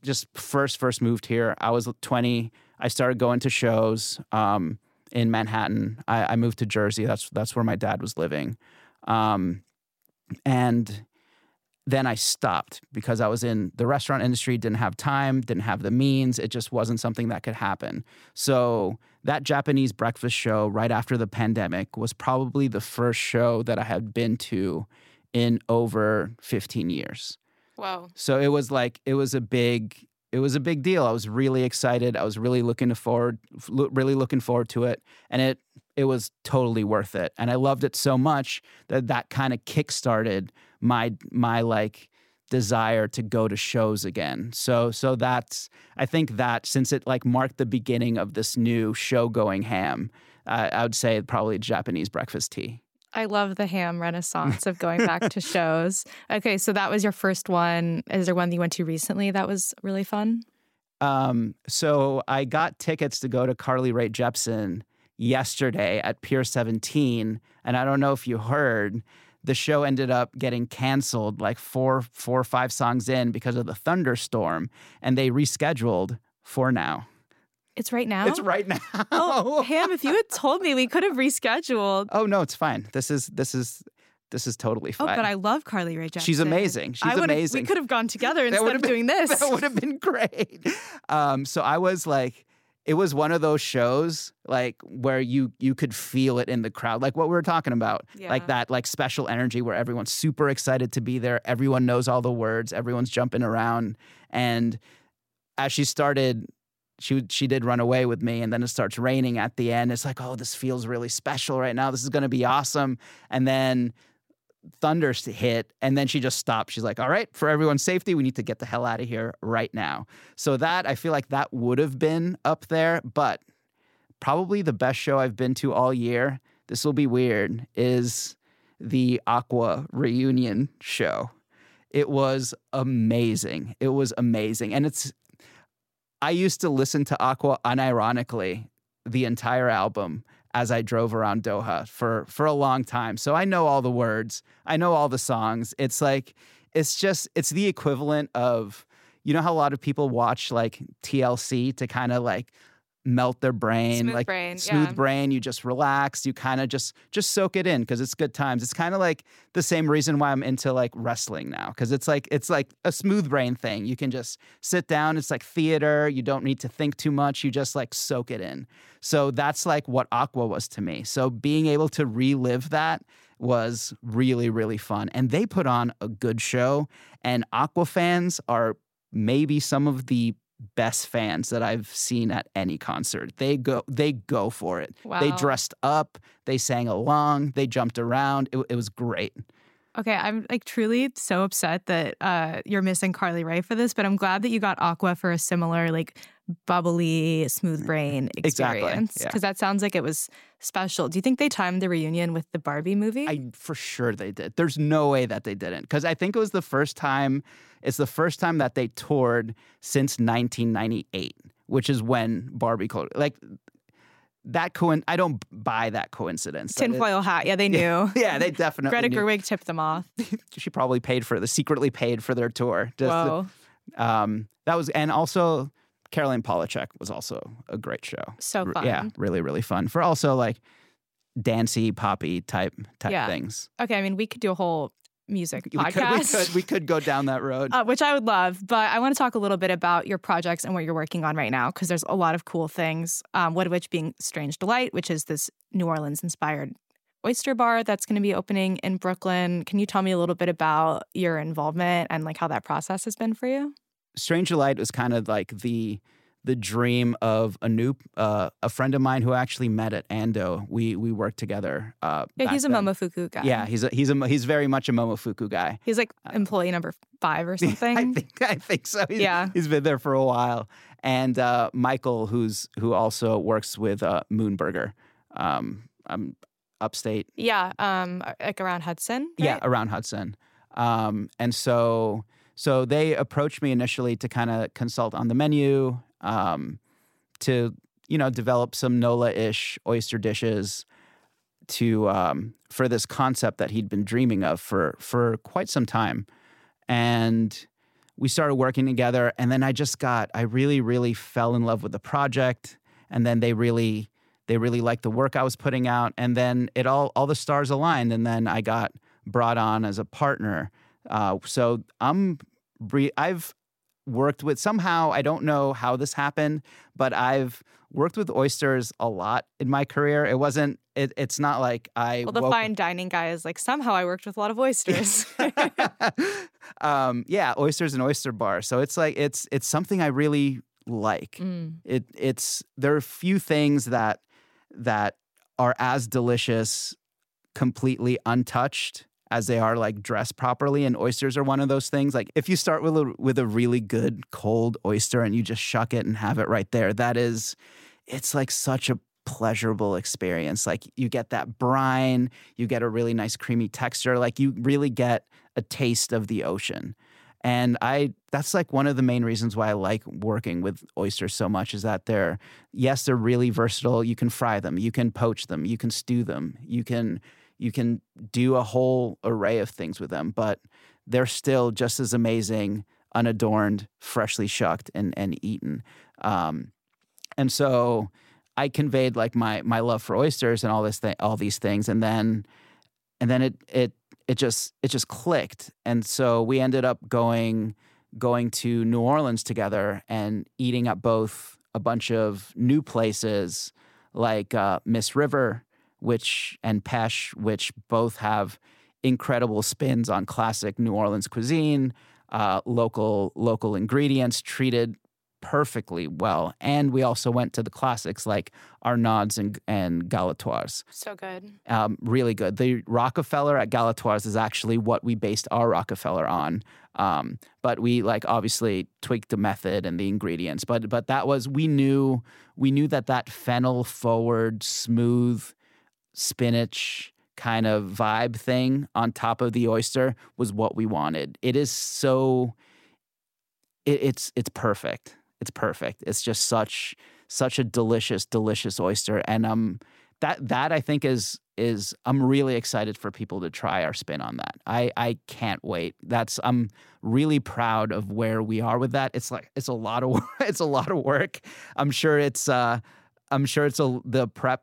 just first first moved here. I was 20. I started going to shows um, in Manhattan. I, I, moved to Jersey. That's that's where my dad was living, um, and then I stopped because I was in the restaurant industry. Didn't have time. Didn't have the means. It just wasn't something that could happen. So that Japanese breakfast show right after the pandemic was probably the first show that I had been to in over 15 years. So it was like it was a big it was a big deal. I was really excited. I was really looking forward really looking forward to it and it it was totally worth it. And I loved it so much that that kind of kickstarted my my like desire to go to shows again. So so that's I think that since it like marked the beginning of this new show going ham, uh, I would say probably Japanese breakfast tee. I love the ham renaissance of going back to shows. Okay, so that was your first one. Is there one that you went to recently that was really fun? Um, so I got tickets to go to Carly Rae Jepsen yesterday at Pier 17, and I don't know if you heard, the show ended up getting canceled like four, four or five songs in because of the thunderstorm, and they rescheduled for now. It's right now. It's right now. Oh, Ham, if you had told me, we could have rescheduled. Oh no, it's fine. This is this is this is totally fine. Oh, but I love Carly Rae Jepsen. She's amazing. She's amazing. We could have gone together instead of doing this. That would have been great. Um, so I was like, it was one of those shows like where you you could feel it in the crowd, like what we were talking about, yeah. like that like special energy where everyone's super excited to be there. Everyone knows all the words. Everyone's jumping around, and as she started she she did run away with me, and then it starts raining at the end. It's like, oh, this feels really special right now. This is going to be awesome. And then thunder hit and then she just stopped she's like all right for everyone's safety we need to get the hell out of here right now so that i feel like that would have been up there but probably the best show i've been to all year this will be weird is the aqua reunion show it was amazing it was amazing and it's I used to listen to Aqua unironically the entire album as I drove around Doha for for a long time. So I know all the words. I know all the songs. It's like it's just it's the equivalent of you know how a lot of people watch like TLC to kind of like melt their brain smooth like brain, smooth yeah. brain you just relax you kind of just just soak it in because it's good times. It's kind of like the same reason why i'm into like wrestling now because it's like it's like a smooth brain thing. You can just sit down it's like theater you don't need to think too much you just like soak it in. So that's like what aqua was to me. So being able to relive that was really really fun and they put on a good show and aqua fans are maybe some of the best fans that I've seen at any concert. They go they go for it. They dressed up, they sang along, they jumped around. It, it was great. Okay, I'm like truly so upset that uh, you're missing Carly Rae for this, but I'm glad that you got Aqua for a similar like bubbly, smooth brain Exactly, experience yeah. because that sounds like it was special. Do you think they timed the reunion with the Barbie movie? I for sure they did. There's no way that they didn't cuz I think it was the first time it's the first time that they toured since 1998, which is when Barbie called like that coin I don't buy that coincidence. Tinfoil hat. Yeah, they knew. Yeah, they definitely Greta knew. Gerwig tipped them off. She probably paid for the secretly paid for their tour. Just Whoa. Um, that was, and also Caroline Polachek was also a great show. So fun. Yeah, really, really fun for also like dancey, poppy type type Yeah. things. Okay, I mean, we could do a whole music We could, we podcast. could we could go down that road. uh, which I would love. But I want to talk a little bit about your projects and what you're working on right now because there's a lot of cool things. Um, one of which being Strange Delight, which is this New Orleans inspired oyster bar that's going to be opening in Brooklyn. Can you tell me a little bit about your involvement and like how that process has been for you? Strange Light was kind of like the the dream of Anoop, uh, a friend of mine who actually met at Ando. We we worked together. Uh, Yeah, he's a then. Momofuku guy. Yeah, he's a, he's a he's very much a Momofuku guy. he's like employee number five or something. I think I think so. He's, Yeah. he's been there for a while. And uh, Michael, who's who also works with uh, Moonburger, um, um, upstate, yeah, um, like around Hudson. yeah, around Hudson. Um, and so so they approached me initially to kind of consult on the menu, um, to you know develop some Nola-ish oyster dishes to um, for this concept that he'd been dreaming of for for quite some time, and we started working together. And then I just got I really really fell in love with the project, and then they really they really liked the work I was putting out, and then it all all the stars aligned, and then I got brought on as a partner. Uh, so I'm re- I've worked with somehow I don't know how this happened, but I've worked with oysters a lot in my career. It wasn't. It, it's not like I. Well, the woke- fine dining guy is like somehow I worked with a lot of oysters. um, yeah, oysters and oyster bar. So it's like it's it's something I really like. Mm. It it's there are few things that that are as delicious completely untouched as they are like dressed properly and oysters are one of those things. Like if you start with a with a really good cold oyster and you just shuck it and have it right there that is it's like such a pleasurable experience. Like you get that brine you get a really nice creamy texture like you really get a taste of the ocean. And I that's like one of the main reasons why I like working with oysters so much is that they're yes, they're really versatile. You can fry them, you can poach them, you can stew them, you can you can do a whole array of things with them, but they're still just as amazing, unadorned, freshly shucked and and eaten. Um, and so I conveyed like my my love for oysters and all this thing, all these things, and then and then it it it just it just clicked and so we ended up going going to New Orleans together and eating at both a bunch of new places like uh, Miss River which and Pêche which both have incredible spins on classic New Orleans cuisine uh, local local ingredients treated perfectly well. And we also went to the classics like Arnaud's and, and Galatoire's. So good. Um, really good. The Rockefeller at Galatoire's is actually what we based our Rockefeller on. Um, but we like obviously tweaked the method and the ingredients. But but that was we knew we knew that that fennel forward smooth spinach kind of vibe thing on top of the oyster was what we wanted. It is so it, it's it's perfect. It's perfect. It's just such such a delicious delicious oyster and um that that I think is is I'm really excited for people to try our spin on that. I I can't wait. That's I'm really proud of where we are with that. It's like it's a lot of it's a lot of work. I'm sure it's uh I'm sure it's a the prep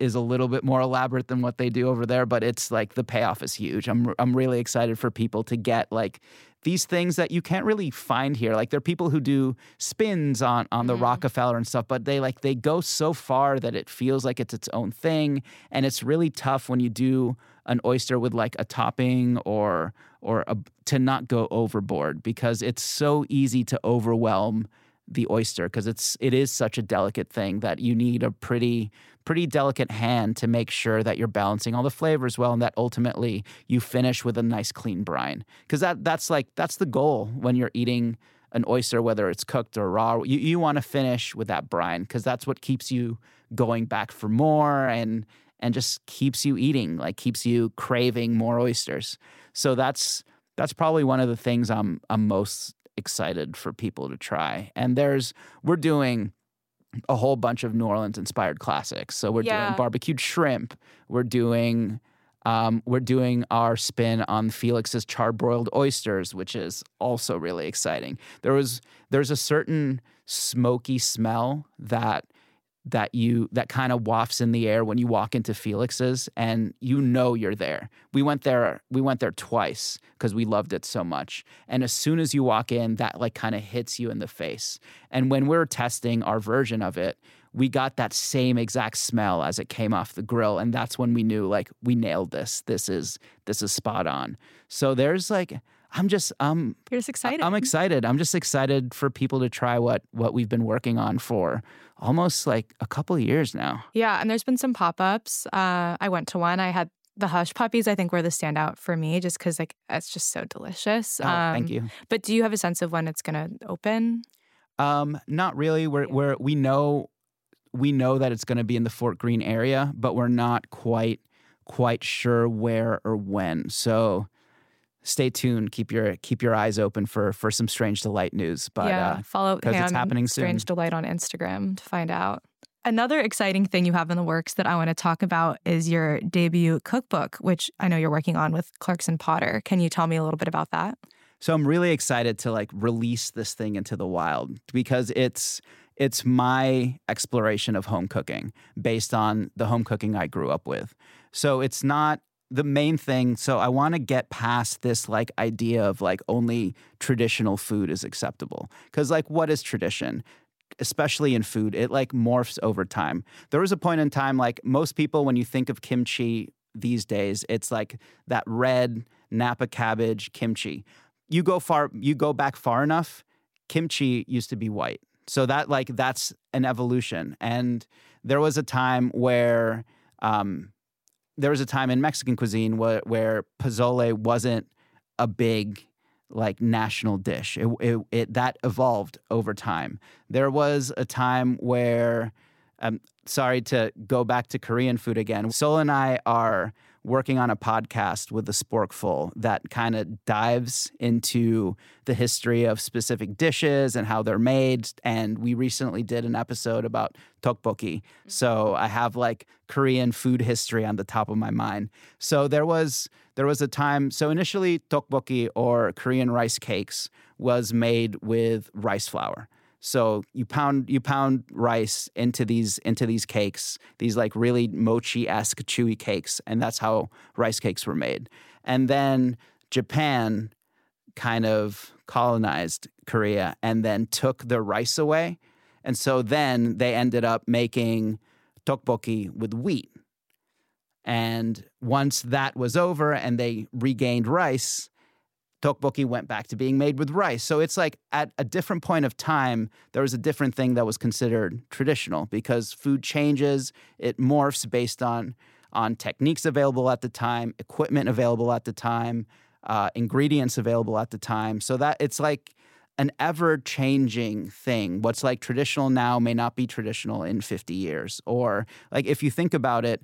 is a little bit more elaborate than what they do over there, but it's like the payoff is huge. I'm I'm really excited for people to get like these things that you can't really find here. Like there are people who do spins on on the mm-hmm. Rockefeller and stuff, but they like they go so far that it feels like it's its own thing, and it's really tough when you do an oyster with like a topping or or a, to not go overboard because it's so easy to overwhelm the oyster because it's it is such a delicate thing that you need a pretty pretty delicate hand to make sure that you're balancing all the flavors well and that ultimately you finish with a nice clean brine. Because that that's like that's the goal when you're eating an oyster whether it's cooked or raw. You, you want to finish with that brine because that's what keeps you going back for more and and just keeps you eating like keeps you craving more oysters. So that's that's probably one of the things I'm I'm most excited for people to try. And there's we're doing a whole bunch of New Orleans inspired classics. So we're yeah. doing barbecued shrimp. We're doing um, we're doing our spin on Felix's charbroiled oysters, which is also really exciting. There was there's a certain smoky smell that that you that kind of wafts in the air when you walk into Felix's and you know you're there. We went there we went there twice because we loved it so much. And as soon as you walk in that like kind of hits you in the face. And when we we're testing our version of it, we got that same exact smell as it came off the grill and that's when we knew like we nailed this. This is this is spot on. So there's like I'm just um You're just excited. I'm excited. I'm just excited for people to try what what we've been working on for almost like a couple years now. Yeah, and there's been some pop-ups. Uh I went to one. I had the hush puppies I think were the standout for me just cuz like it's just so delicious. Oh, um, thank you. But do you have a sense of when it's going to open? Um not really. We're yeah. we're we know we know that it's going to be in the Fort Greene area, but we're not quite quite sure where or when. So stay tuned. Keep your keep your eyes open for for some Strange Delight news. But yeah, uh, follow because it's happening soon. Strange Delight on Instagram to find out. Another exciting thing you have in the works that I want to talk about is your debut cookbook, which I know you're working on with Clarkson Potter. Can you tell me a little bit about that? So I'm really excited to like release this thing into the wild because it's it's my exploration of home cooking based on the home cooking I grew up with. So it's not the main thing so i want to get past this like idea of like only traditional food is acceptable. Because like what is tradition? Especially in food it like morphs over time. There was a point in time like most people when you think of kimchi these days it's like that red napa cabbage kimchi. You go far you go back far enough kimchi used to be white. So that like that's an evolution. And there was a time where um, there was a time in Mexican cuisine where, where pozole wasn't a big like national dish. It, it, it, that evolved over time. There was a time where, um, sorry to go back to Korean food again. Sol and I are working on a podcast with the Sporkful that kind of dives into the history of specific dishes and how they're made. And we recently did an episode about tteokbokki. Mm-hmm. So I have like Korean food history on the top of my mind. So there was there was a time. So initially, tteokbokki or Korean rice cakes was made with rice flour. So you pound you pound rice into these into these cakes, these like really mochi esque chewy cakes, and that's how rice cakes were made. And then Japan kind of colonized Korea and then took the rice away, and so then they ended up making tteokbokki with wheat. And once that was over and they regained rice, tteokbokki went back to being made with rice. So it's like at a different point of time, there was a different thing that was considered traditional because food changes, it morphs based on on techniques available at the time, equipment available at the time, uh, ingredients available at the time. So that it's like an ever changing thing. What's like traditional now may not be traditional in 50 years. Or like if you think about it,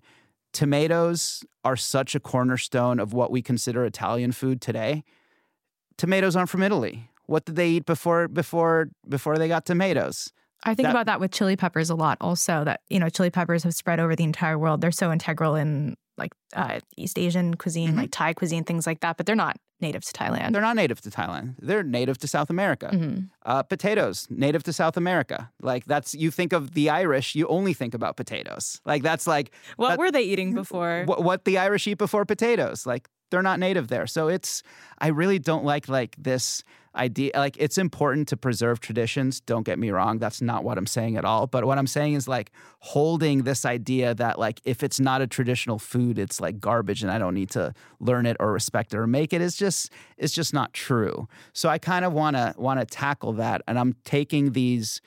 tomatoes are such a cornerstone of what we consider Italian food today tomatoes aren't from Italy. What did they eat before before before they got tomatoes? I think that, about that with chili peppers a lot also that you know chili peppers have spread over the entire world. They're so integral in like uh, East Asian cuisine, mm-hmm. like Thai cuisine, things like that, but they're not native to Thailand. They're not native to Thailand. They're native to South America. Mm-hmm. Uh, potatoes, native to South America. Like that's you think of the Irish, you only think about potatoes. Like that's like what that, were they eating before? What, what the Irish eat before potatoes? Like they're not native there. So it's I really don't like like this idea like it's important to preserve traditions, don't get me wrong, that's not what I'm saying at all, but what I'm saying is like holding this idea that like if it's not a traditional food, it's like garbage and I don't need to learn it or respect it or make it is just it's just not true. So I kind of want to want to tackle that and I'm taking these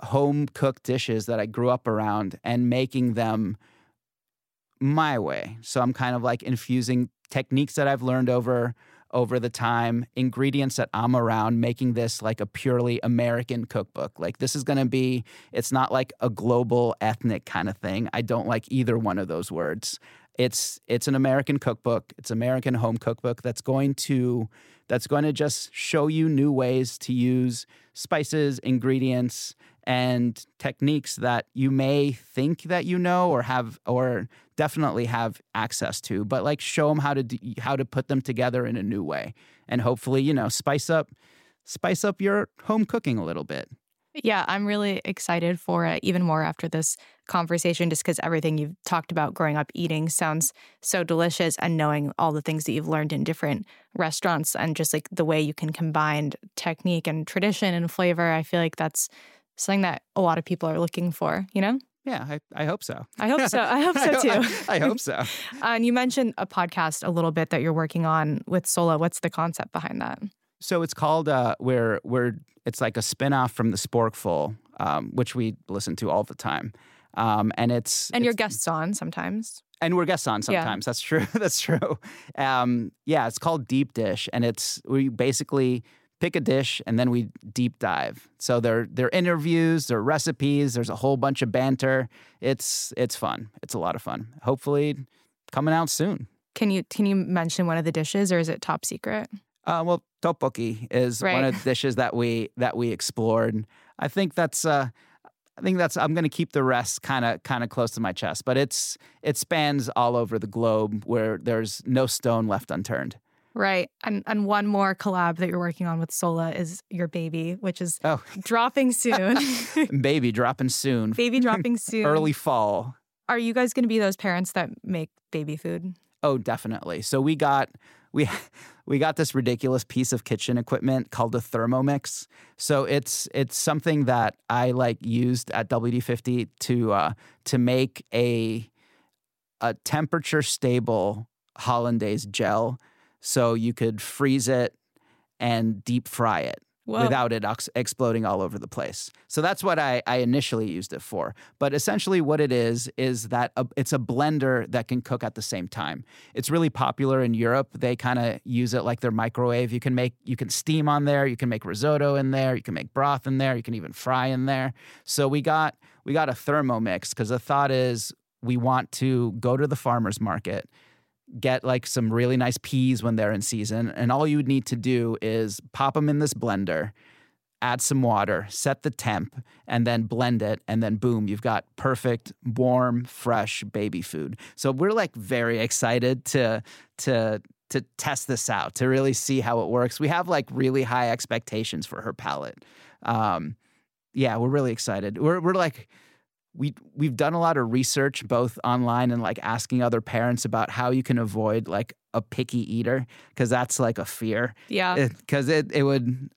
home cooked dishes that I grew up around and making them my way. So I'm kind of like infusing techniques that I've learned over over the time, ingredients that I'm around, making this like a purely American cookbook. Like this is going to be it's not like a global ethnic kind of thing. I don't like either one of those words. It's it's an American cookbook. It's American home cookbook that's going to that's going to just show you new ways to use spices, ingredients, and techniques that you may think that you know or have or definitely have access to but like show them how to do, how to put them together in a new way. And hopefully you know spice up spice up your home cooking a little bit yeah i'm really excited for it even more after this conversation just because everything you've talked about growing up eating sounds so delicious and knowing all the things that you've learned in different restaurants and just like the way you can combine technique and tradition and flavor i feel like that's something that a lot of people are looking for, you know? Yeah, I, I hope so. I hope so. I hope so too. I, I, hope so. uh, and you mentioned a podcast a little bit that you're working on with Sohla. What's the concept behind that? So it's called uh, where where it's like a spinoff from the Sporkful, um, which we listen to all the time. Um, and it's and it's, you're guests on sometimes. And we're guests on sometimes. Yeah. That's true. That's true. Um, yeah, it's called Deep Dish, and it's we basically pick a dish and then we deep dive. So they're they're interviews, they're recipes, there's a whole bunch of banter. It's it's fun. It's a lot of fun. Hopefully coming out soon. Can you can you mention one of the dishes or is it top secret? Uh, well, tteokbokki is right. one of the dishes that we that we explored. I think that's uh, I think that's I'm going to keep the rest kind of kind of close to my chest, but it's it spans all over the globe where there's no stone left unturned. Right. And and one more collab that you're working on with Sohla is your baby, which is oh. dropping soon. baby dropping soon. Baby dropping soon. Early fall. Are you guys going to be those parents that make baby food? Oh, definitely. So we got we we got this ridiculous piece of kitchen equipment called a Thermomix. So it's it's something that I like used at WD50 to uh, to make a a temperature stable hollandaise gel so you could freeze it and deep fry it Whoa. without it ex- exploding all over the place. So that's what I, I, initially used it for. But essentially, what it is is that a, it's a blender that can cook at the same time. It's really popular in Europe. They kind of use it like their microwave. You can make you can steam on there. You can make risotto in there. You can make broth in there. You can even fry in there. So we got we got a Thermomix because the thought is we want to go to the farmers market get like some really nice peas when they're in season. And all you would need to do is pop them in this blender, add some water, set the temp, and then blend it. And then boom, you've got perfect, warm, fresh baby food. So we're like very excited to, to, to test this out, to really see how it works. We have like really high expectations for her palate. Um, yeah, we're really excited. We're, we're like, we we've done a lot of research both online and like asking other parents about how you can avoid like a picky eater because that's like a fear. Yeah. Because it, it, it would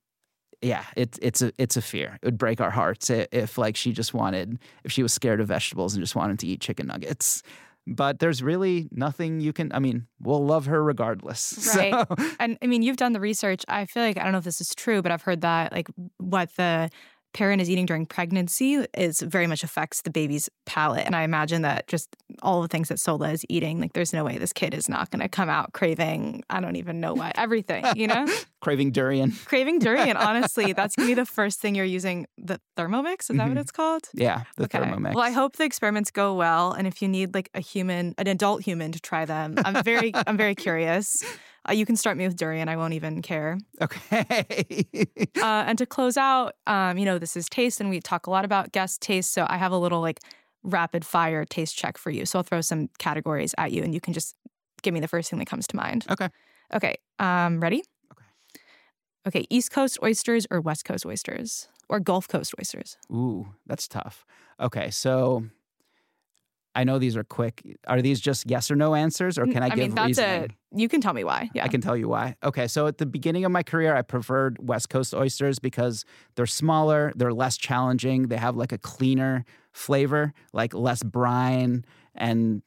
yeah, it's it's a it's a fear. It would break our hearts if like she just wanted if she was scared of vegetables and just wanted to eat chicken nuggets. but there's really nothing you can. I mean, we'll love her regardless. Right. So, And I mean, you've done the research. I feel like I don't know if this is true, but I've heard that like what the parent is eating during pregnancy is very much affects the baby's palate. And I imagine that just all the things that Sohla is eating, like there's no way this kid is not going to come out craving, I don't even know what, everything, you know? craving durian. craving durian, honestly. That's going to be the first thing you're using the Thermomix. Is that Mhm. what it's called? Yeah, the Okay. Thermomix. Well, I hope the experiments go well, and if you need like a human, an adult human to try them, I'm very, I'm very curious. Uh, you can start me with durian. I won't even care. Okay. Uh, and to close out, um, you know, this is taste, and we talk a lot about guest taste. So I have a little like rapid fire taste check for you. So I'll throw some categories at you, and you can just give me the first thing that comes to mind. Okay. Okay. Um, ready? Okay. Okay. East Coast oysters or West Coast oysters or Gulf Coast oysters? Ooh, that's tough. Okay, so I know these are quick. Are these just yes or no answers, or can I, I give mean, that's reasoning? a. You can tell me why. Yeah. I can tell you why. Okay, so at the beginning of my career, I preferred West Coast oysters because they're smaller, they're less challenging, they have like a cleaner flavor, like less brine, and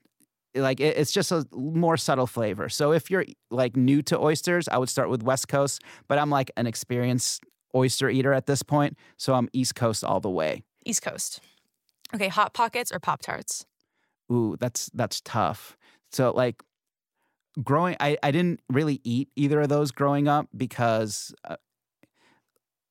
like it- it's just a more subtle flavor. So if you're like new to oysters, I would start with West Coast, but I'm like an experienced oyster eater at this point, so I'm East Coast all the way. East Coast. Okay. Hot pockets or Pop Tarts? Ooh, that's that's tough. So like growing I, I didn't really eat either of those growing up because uh,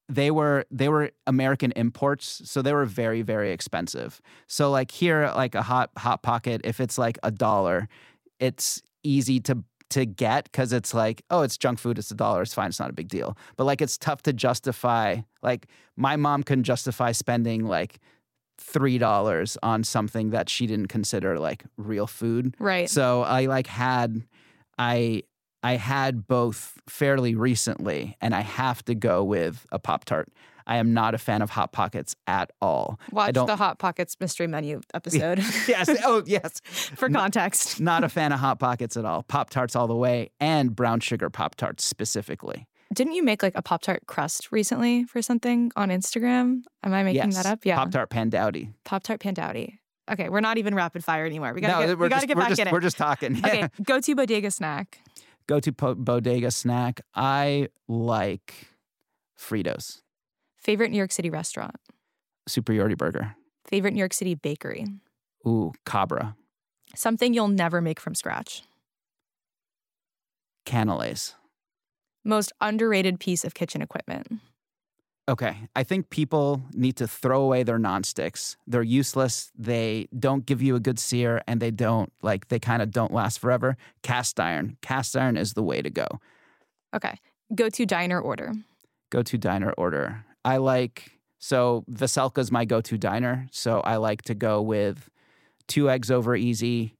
they were they were American imports, so they were very very expensive. So like here like a hot hot pocket if it's like a dollar, it's easy to to get cuz it's like oh it's junk food it's a dollar it's fine it's not a big deal. But like it's tough to justify like my mom couldn't justify spending like three dollars on something that she didn't consider like real food. Right. So I like had I I had both fairly recently, and I have to go with a Pop Tart. I am not a fan of Hot Pockets at all. Watch the Hot Pockets mystery menu episode yes. Oh, yes. for context. Not a fan of Hot Pockets at all. Pop Tarts all the way, and brown sugar Pop Tarts specifically. Didn't you make like a Pop Tart crust recently for something on Instagram? Am I making yes. that up? Yeah. Pop Tart Pandowdy. Pop Tart Pandowdy. Okay, we're not even rapid fire anymore. We gotta no, get, we're we gotta just, get we're back just, in it. We're just talking. Okay, go to bodega snack. Go to po- bodega snack. I like Fritos. Favorite New York City restaurant. Superiority Burger. Favorite New York City bakery. Ooh, Cabra. Something you'll never make from scratch. Canelés. Most underrated piece of kitchen equipment. Okay. I think people need to throw away their nonsticks. They're useless. They don't give you a good sear and they don't, like, they kind of don't last forever. Cast iron. Cast iron is the way to go. Okay. Go to diner order. Go to diner order. I like, so Veselka's my go to diner. So I like to go with two eggs over easy,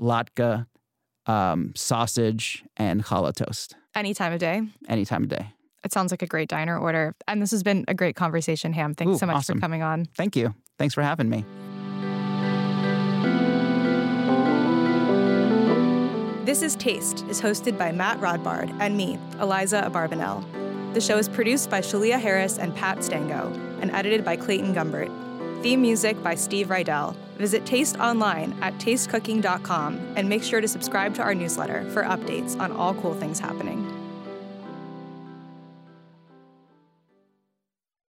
latke, um, sausage, and challah toast Any time of day. any time of day. It sounds like a great diner order. And this has been a great conversation, Ham. Thanks Ooh, so much awesome. for coming on. Thank you. Thanks for having me. This is Taste is hosted by Matt Rodbard and me, Aliza Abarbanel. The show is produced by Shalia Harris and Pat Stango and edited by Clayton Gumbert. Theme music by Steve Rydell. Visit Taste online at tastecooking.com and make sure to subscribe to our newsletter for updates on all cool things happening.